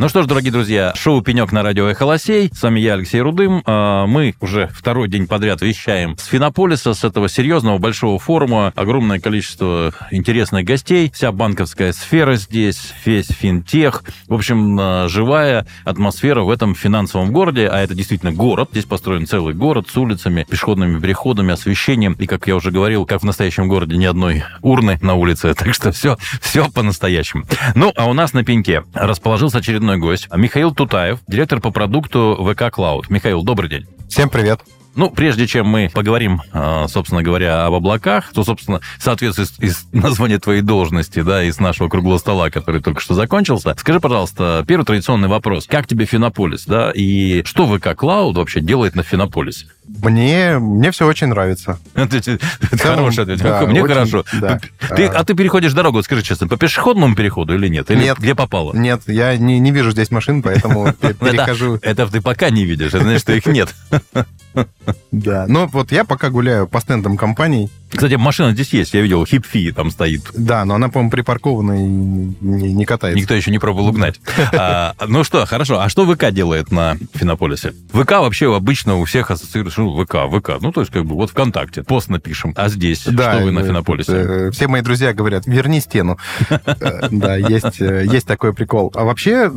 Ну что ж, дорогие друзья, шоу «Пенек» на радио «Эхолосей». С вами я, Алексей Рудым. А, Мы уже второй день подряд вещаем с Финополиса, с этого серьезного большого форума. Огромное количество интересных гостей. Вся банковская сфера здесь, весь финтех. В общем, а, живая атмосфера в этом финансовом городе. А это действительно город. Здесь построен целый город с улицами, пешеходными переходами, освещением. И, как я уже говорил, как в настоящем городе ни одной урны на улице. Так что все, все по-настоящему. Ну, а у нас на пеньке расположился очередной гость. Михаил Тутаев, директор по продукту ВК Клауд. Михаил, добрый день. Всем привет. Ну, прежде чем мы поговорим, а, собственно говоря, об облаках, то, собственно, в соответствии с- из названия твоей должности, да, из нашего круглого стола, который только что закончился, скажи, пожалуйста, первый традиционный вопрос. Как тебе Финополис, да, и что ВК Клауд вообще делает на Финополисе? Мне, мне все очень нравится. Хороший ответ. да, Мне очень, хорошо. да. Ты, А. а ты переходишь дорогу, скажи честно, по пешеходному переходу или нет? Или Нет. где попало? Нет, я не, не вижу здесь машин, поэтому пе- это- перехожу. Это ты пока не видишь, это значит, что их нет. Да. Но вот я пока гуляю по стендам компаний. Кстати, машина здесь есть, я видел, хипфи там стоит. Да, но она, по-моему, припаркована и не, не катается. Никто еще не пробовал угнать. А, ну что, хорошо. А что ВК делает на Финополисе? ВК вообще обычно у всех ассоциируется, ну, ВК, ВК. Ну, то есть, как бы, вот ВКонтакте, пост напишем. А здесь, Да, что вы на э, Финополисе? э, Все мои друзья говорят, верни стену. Э, Да, есть, есть такой прикол. А вообще,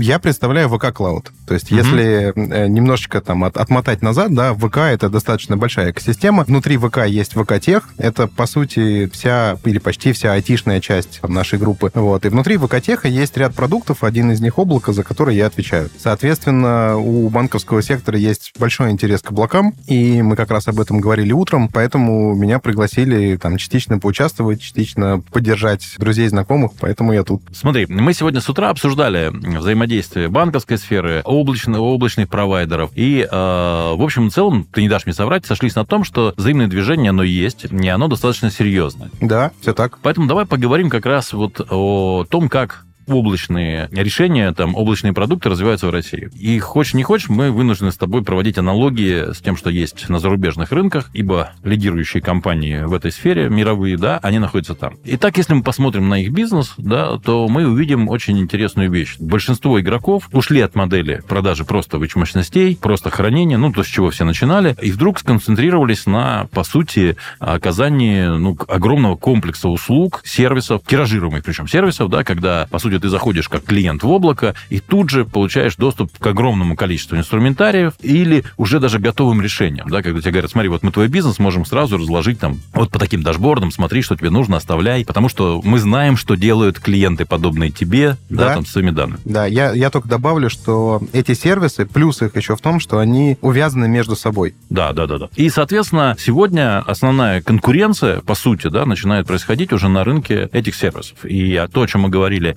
я представляю ВК Cloud. То есть, если немножечко там от- отмотать назад, да, ВК это достаточно большая экосистема. Внутри ВК есть ВК Тех. Это, по сути, вся или почти вся айтишная часть нашей группы. Вот. И внутри ВК Теха есть ряд продуктов. Один из них облако, за который я отвечаю. Соответственно, у банковского сектора есть большой интерес к облакам, и мы как раз об этом говорили утром, поэтому меня пригласили там частично поучаствовать, частично поддержать друзей, знакомых, поэтому я тут. Смотри, мы сегодня с утра обсуждали взаимодействие банковской сферы, облачных, облачных провайдеров. И, э, в общем и целом, ты не дашь мне соврать, сошлись на том, что взаимное движение, оно есть, и оно достаточно серьезное. Да, все так. Поэтому давай поговорим как раз вот о том, как облачные решения, там, облачные продукты развиваются в России. И хочешь не хочешь, мы вынуждены с тобой проводить аналогии с тем, что есть на зарубежных рынках, ибо лидирующие компании в этой сфере, мировые, да, они находятся там. Итак, если мы посмотрим на их бизнес, да, то мы увидим очень интересную вещь. Большинство игроков ушли от модели продажи просто мощностей, просто хранения, ну, то, с чего все начинали, и вдруг сконцентрировались на, по сути, оказании ну, огромного комплекса услуг, сервисов, тиражируемых причем сервисов, да, когда, по сути, ты заходишь как клиент в облако и тут же получаешь доступ к огромному количеству инструментариев или уже даже готовым решениям, да, когда тебе говорят, смотри, вот мы твой бизнес можем сразу разложить там вот по таким дашбордам, смотри, что тебе нужно, оставляй, потому что мы знаем, что делают клиенты, подобные тебе, да, Да. там, с своими данными. Да, я, я только добавлю, что эти сервисы, плюс их еще в том, что они увязаны между собой. Да, да, да, да. И, соответственно, сегодня основная конкуренция, по сути, да, начинает происходить уже на рынке этих сервисов. И то, о чем мы говорили,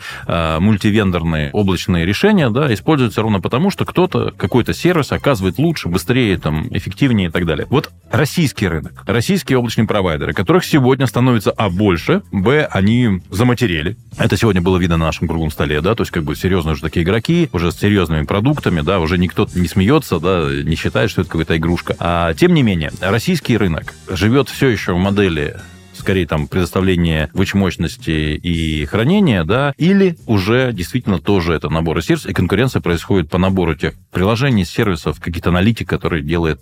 мультивендорные облачные решения, да, используются ровно потому, что кто-то, какой-то сервис оказывает лучше, быстрее, там, эффективнее и так далее. Вот российский рынок, российские облачные провайдеры, которых сегодня становится, а, больше, б, они заматерели. Это сегодня было видно на нашем круглом столе, да, то есть как бы серьезные уже такие игроки, уже с серьезными продуктами, да, уже никто не смеется, да, не считает, что это какая-то игрушка. А тем не менее, российский рынок живет все еще в модели скорее там предоставление мощности и хранения, да, или уже действительно тоже это набор сервисов, и конкуренция происходит по набору тех приложений, сервисов, какие-то аналитик, которые делает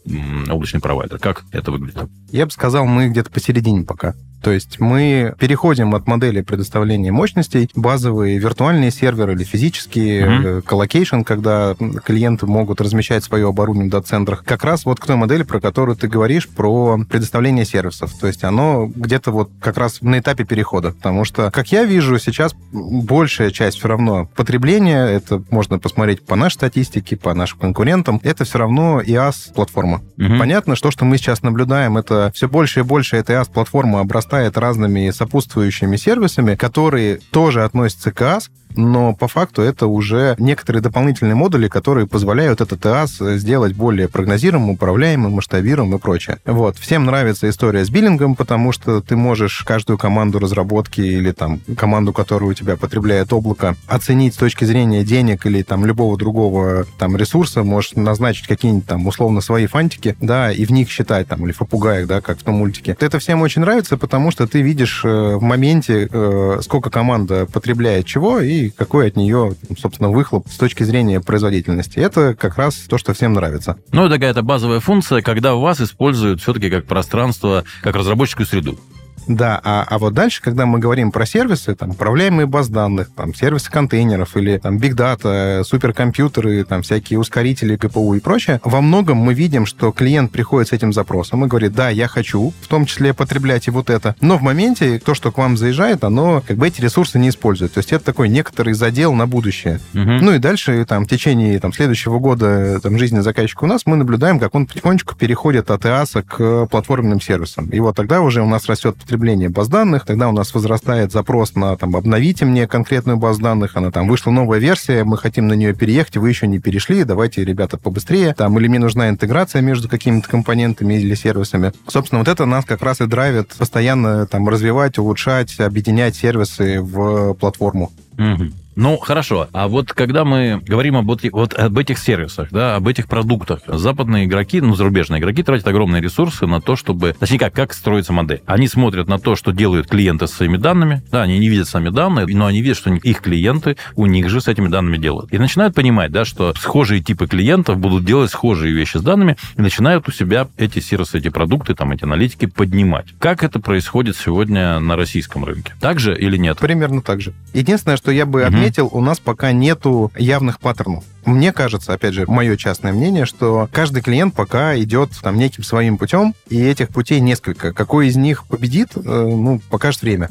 облачный провайдер. Как это выглядит? Я бы сказал, мы где-то посередине пока. То есть мы переходим от модели предоставления мощностей, базовые виртуальные серверы или физические, Мгм. э, colocation, когда клиенты могут размещать свое оборудование в дата-центрах, как раз вот к той модели, про которую ты говоришь, про предоставление сервисов. То есть оно где-то вот как раз на этапе перехода. Потому что, как я вижу, сейчас большая часть все равно потребления, это можно посмотреть по нашей статистике, по нашим конкурентам, это все равно IaaS-платформа. Мгм. Понятно, что, что мы сейчас наблюдаем, это все больше и больше эта IaaS-платформа обрастает разными сопутствующими сервисами, которые тоже относятся к IaaS, но по факту это уже некоторые дополнительные модули, которые позволяют этот ТАС сделать более прогнозируемым, управляемым, масштабируемым и прочее. Вот. Всем нравится история с биллингом, потому что ты можешь каждую команду разработки или там команду, которая у тебя потребляет облако, оценить с точки зрения денег или там любого другого там ресурса, можешь назначить какие-нибудь там условно свои фантики, да, и в них считать там, или в попугаях, да, как в том мультике. Это всем очень нравится, потому что ты видишь э, в моменте, э, сколько команда потребляет чего и какой от нее, собственно, выхлоп с точки зрения производительности. Это как раз то, что всем нравится. Ну, это какая-то базовая функция, когда вас используют все-таки как пространство, как разработческую среду. Да, а, а вот дальше, когда мы говорим про сервисы, там, управляемые баз данных, там, сервисы контейнеров или там биг дата, суперкомпьютеры, там, всякие ускорители, КПУ и прочее, во многом мы видим, что клиент приходит с этим запросом и говорит, да, я хочу, в том числе потреблять и вот это, но в моменте то, что к вам заезжает, оно как бы эти ресурсы не использует. То есть это такой некоторый задел на будущее. Угу. Ну и дальше там в течение там, следующего года там, жизни заказчика у нас мы наблюдаем, как он потихонечку переходит от EAS к платформенным сервисам. И вот тогда уже у нас растет потребление потребление баз данных, тогда у нас возрастает запрос на там обновите мне конкретную базу данных, она там вышла новая версия, мы хотим на нее переехать, вы еще не перешли, давайте, ребята, побыстрее, там, или мне нужна интеграция между какими-то компонентами или сервисами. Собственно, вот это нас как раз и драйвит постоянно там развивать, улучшать, объединять сервисы в платформу. Угу. Ну, хорошо. А вот когда мы говорим об, вот, об этих сервисах, да, об этих продуктах, западные игроки, ну, зарубежные игроки тратят огромные ресурсы на то, чтобы... Точнее, как, как строится модель. Они смотрят на то, что делают клиенты с своими данными. Да, они не видят сами данные, но они видят, что их клиенты у них же с этими данными делают. И начинают понимать, да, что схожие типы клиентов будут делать схожие вещи с данными, и начинают у себя эти сервисы, эти продукты, там, эти аналитики поднимать. Как это происходит сегодня на российском рынке? Так же или нет? Примерно так же. Единственное, что я бы отметил, заметил, у нас пока нету явных паттернов. Мне кажется, опять же, мое частное мнение, что каждый клиент пока идет там неким своим путем, и этих путей несколько. Какой из них победит, э, ну, покажет время.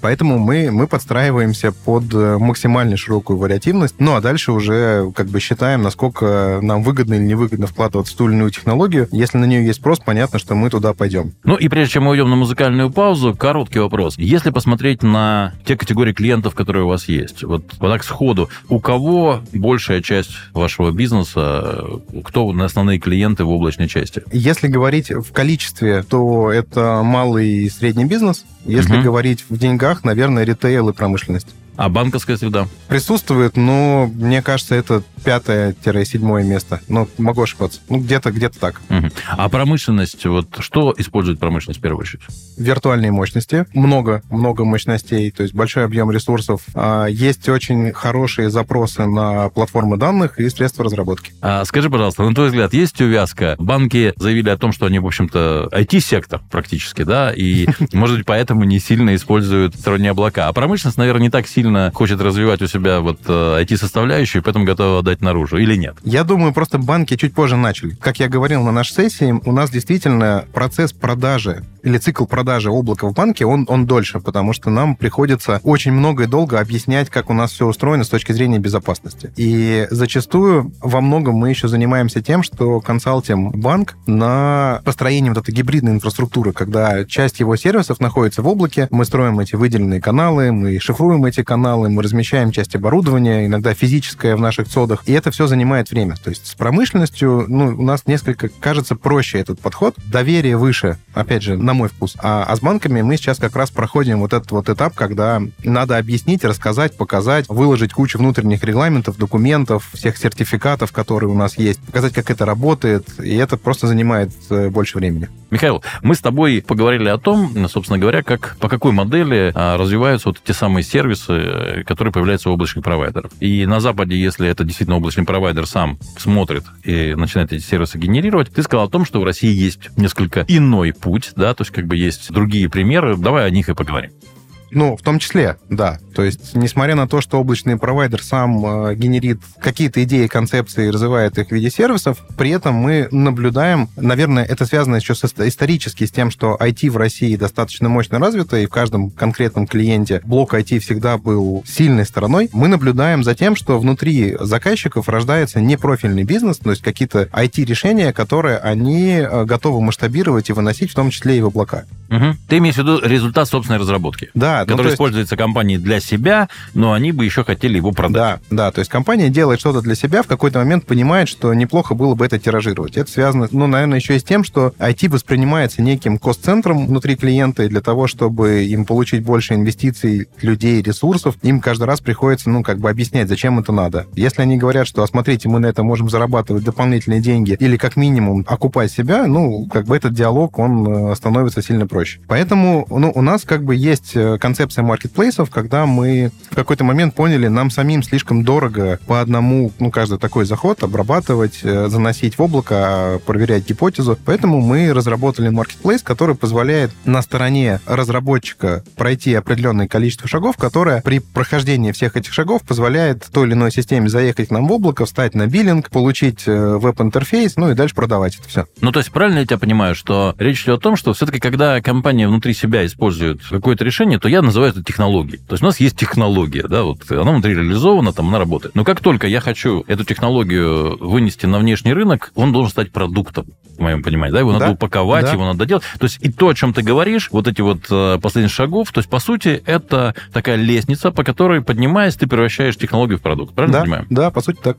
Поэтому мы, мы подстраиваемся под э, максимально широкую вариативность. Ну, а дальше уже как бы считаем, насколько нам выгодно или невыгодно вкладываться в ту или иную технологию. Если на нее есть спрос, понятно, что мы туда пойдем. Ну, и прежде чем мы уйдем на музыкальную паузу, короткий вопрос. Если посмотреть на те категории клиентов, которые у вас есть, вот, вот так сходу, у кого большая часть вашего бизнеса, кто на основные клиенты в облачной части? Если говорить в количестве, то это малый и средний бизнес. Если угу. говорить в деньгах, наверное, ритейл и промышленность. А банковская среда? Присутствует, но мне кажется, это пятое-седьмое место. Ну, могу ошибаться. Ну, где-то где так. Угу. А промышленность, вот что использует промышленность в первую очередь? Виртуальные мощности. Много, много мощностей, то есть большой объем ресурсов. А, есть очень хорошие запросы на платформы данных и средства разработки. А скажи, пожалуйста, на твой взгляд, есть увязка? Банки заявили о том, что они, в общем-то, IT-сектор практически, да, и, может быть, поэтому не сильно используют сторонние облака. А промышленность, наверное, не так сильно сильно хочет развивать у себя вот IT-составляющую, э, поэтому готова отдать наружу, или нет? Я думаю, просто банки чуть позже начали. Как я говорил на нашей сессии, у нас действительно процесс продажи или цикл продажи облака в банке, он, он дольше, потому что нам приходится очень много и долго объяснять, как у нас все устроено с точки зрения безопасности. И зачастую во многом мы еще занимаемся тем, что консалтим банк на построение вот этой гибридной инфраструктуры, когда часть его сервисов находится в облаке, мы строим эти выделенные каналы, мы шифруем эти каналы, мы размещаем часть оборудования, иногда физическое в наших цодах, и это все занимает время. То есть с промышленностью ну, у нас несколько, кажется, проще этот подход. Доверие выше, опять же, на мой вкус. А, а с банками мы сейчас как раз проходим вот этот вот этап, когда надо объяснить, рассказать, показать, выложить кучу внутренних регламентов, документов, всех сертификатов, которые у нас есть, показать, как это работает, и это просто занимает э, больше времени. Михаил, мы с тобой поговорили о том, собственно говоря, как, по какой модели а, развиваются вот те самые сервисы, которые появляются у облачных провайдеров. И на Западе, если это действительно облачный провайдер сам смотрит и начинает эти сервисы генерировать, ты сказал о том, что в России есть несколько иной путь, да, то есть как бы есть другие примеры, давай о них и поговорим. Ну, в том числе, да. То есть, несмотря на то, что облачный провайдер сам э, генерит какие-то идеи, концепции, развивает их в виде сервисов, при этом мы наблюдаем, наверное, это связано еще с, исторически с тем, что IT в России достаточно мощно развито, и в каждом конкретном клиенте блок IT всегда был сильной стороной. Мы наблюдаем за тем, что внутри заказчиков рождается непрофильный бизнес, то есть какие-то IT-решения, которые они э, готовы масштабировать и выносить, в том числе и в облака. Угу. Ты имеешь в виду результат собственной разработки? Да. Который ну, используется есть... компанией для себя, но они бы еще хотели его продать. Да, да. То есть компания делает что-то для себя, в какой-то момент понимает, что неплохо было бы это тиражировать. Это связано, ну, наверное, еще и с тем, что IT воспринимается неким кост-центром внутри клиента, и для того, чтобы им получить больше инвестиций, людей, ресурсов, им каждый раз приходится, ну, как бы объяснять, зачем это надо. Если они говорят, что, а смотрите, мы на это можем зарабатывать дополнительные деньги или как минимум окупать себя, ну, как бы этот диалог, он э, становится сильно проще. Поэтому, ну, у нас как бы есть э, концепция маркетплейсов, когда мы в какой-то момент поняли, нам самим слишком дорого по одному, ну, каждый такой заход обрабатывать, э, заносить в облако, проверять гипотезу. Поэтому мы разработали маркетплейс, который позволяет на стороне разработчика пройти определенное количество шагов, которое при прохождении всех этих шагов позволяет той или иной системе заехать к нам в облако, встать на биллинг, получить веб-интерфейс, ну и дальше продавать это все. Ну, то есть правильно я тебя понимаю, что речь идет о том, что все-таки, когда компания внутри себя использует какое-то решение, то я называю это технологией. То есть у нас есть технология, да, вот она внутри реализована, там она работает. Но как только я хочу эту технологию вынести на внешний рынок, он должен стать продуктом, в моем понимании, да, его да? надо упаковать, да. его надо делать. То есть и то, о чем ты говоришь, вот эти вот э, последних шагов, то есть, по сути, это такая лестница, по которой, поднимаясь, ты превращаешь технологию в продукт. Правильно да, понимаю? Да, по сути, так.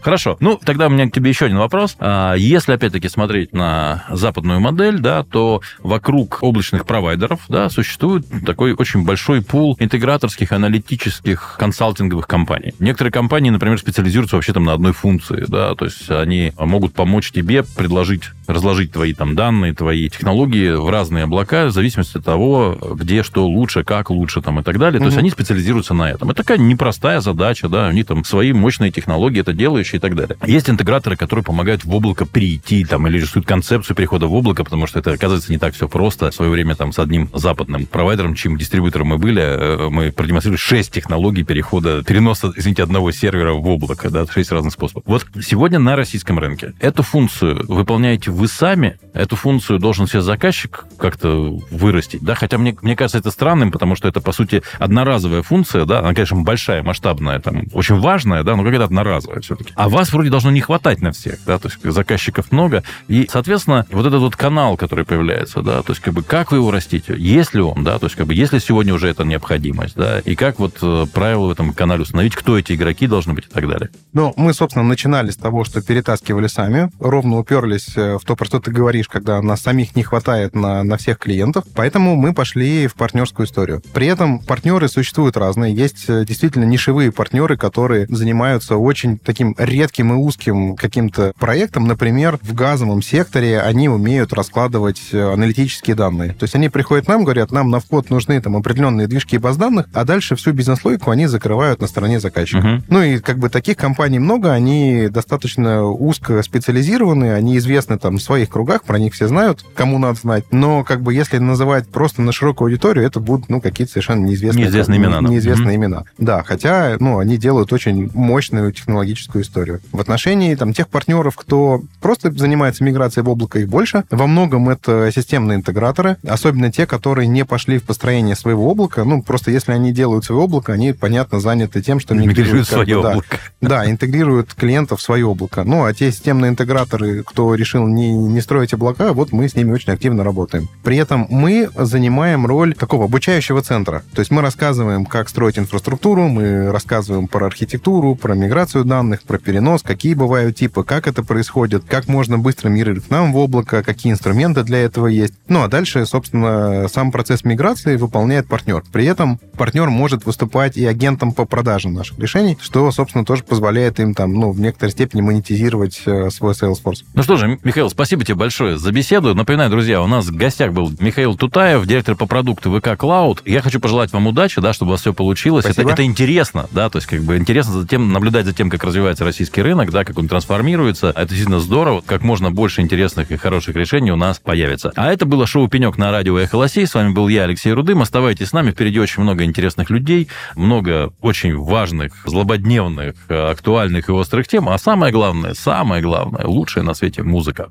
Хорошо. Ну, тогда у меня к тебе еще один вопрос. А, если, опять-таки, смотреть на западную модель, да, то вокруг облачных провайдеров да, существует такой очень большой пул интеграторских, аналитических, консалтинговых компаний. Некоторые компании, например, специализируются вообще там на одной функции, да, то есть они могут помочь тебе предложить, разложить твои там данные, твои технологии в разные облака в зависимости от того, где что лучше, как лучше там и так далее. То есть они специализируются на этом. Это такая непростая задача, да, у них там свои мощные технологии, это делающие и так далее. Есть интеграторы, которые помогают в облако прийти там или рисуют концепцию перехода в облако, потому что это, оказывается, не так все просто. В свое время там с одним западным провайдером, чем дистрибьютором мы были, э, мы продемонстрировали 6 технологий перехода, переноса, извините, одного сервера в облако, да, 6 разных способов. Вот сегодня на российском рынке эту функцию выполняете вы сами, эту функцию должен себе заказчик как-то вырастить, да, хотя мне, мне кажется это странным, потому что это, по сути, одноразовая функция, да, она, конечно, большая, масштабная, там, очень важная, да, но как это одноразовая все-таки. А вас вроде должно не хватать на всех, да, то есть заказчиков много, и, соответственно, вот этот вот канал, который появляется, да, то есть как бы как вы его растите, есть ли он, да, то есть как бы есть ли сегодня уже эта необходимость, да, и как вот э, правила в этом канале установить, кто эти игроки должны быть и так далее. Ну, мы, собственно, начинали с того, что перетаскивали сами, ровно уперлись э, в то, про что ты говоришь, когда нас самих не хватает на, на всех клиентов, поэтому мы пошли в партнерскую историю. При этом партнеры существуют разные, есть э, действительно нишевые партнеры, которые занимаются очень таким редким и узким каким-то проектом, например, в газовом секторе они умеют раскладывать э, аналитические данные. То есть они приходят к нам, говорят, нам на вход нужны там определенные движки баз данных, а дальше всю бизнес-логику они закрывают на стороне заказчика. Uh-huh. Ну и как бы таких компаний много, они достаточно узко специализированы, они известны там в своих кругах, про них все знают, кому надо знать. Но как бы если называть просто на широкую аудиторию, это будут ну какие-то совершенно неизвестные, неизвестные имена. Неизвестные uh-huh. имена. Да, хотя ну они делают очень мощную технологическую историю. В отношении там тех партнеров, кто просто занимается миграцией в облако, их больше. Во многом это системные интеграторы, особенно те, которые не пошли в построение своего облака. Ну, просто если они делают свое облако, они, понятно, заняты тем, что мигрируют свое бы, облако. Да, да, интегрируют клиентов в свое облако. Ну, а те системные интеграторы, кто решил не, не строить облака, вот мы с ними очень активно работаем. При этом мы занимаем роль такого обучающего центра. То есть мы рассказываем, как строить инфраструктуру, мы рассказываем про архитектуру, про миграцию данных, про перенос, какие бывают типы, как это происходит, как можно быстро мигрировать к нам в облако, какие инструменты для этого есть. Ну, а дальше, собственно, сам процесс миграции выполняет партнер. При этом партнер может выступать и агентом по продаже наших решений, что, собственно, тоже позволяет им там, ну, в некоторой степени монетизировать э, свой Salesforce. Ну что же, Михаил, спасибо тебе большое за беседу. Напоминаю, друзья, у нас в гостях был Михаил Тутаев, директор по продукту ВК Cloud. Я хочу пожелать вам удачи, да, чтобы у вас все получилось. Это, это интересно, да, то есть как бы интересно за тем, наблюдать за тем, как развивается российский рынок, да, как он трансформируется. Это действительно здорово, как можно больше интересных и хороших решений у нас появится. А это было шоу «Пенек» на радио «Эхо Лосей». С вами был я, Алексей Рудым. Оставайтесь с нами. Впереди очень много интересных людей, много очень важных, злободневных, актуальных и острых тем. А самое главное, самое главное, лучшая на свете музыка.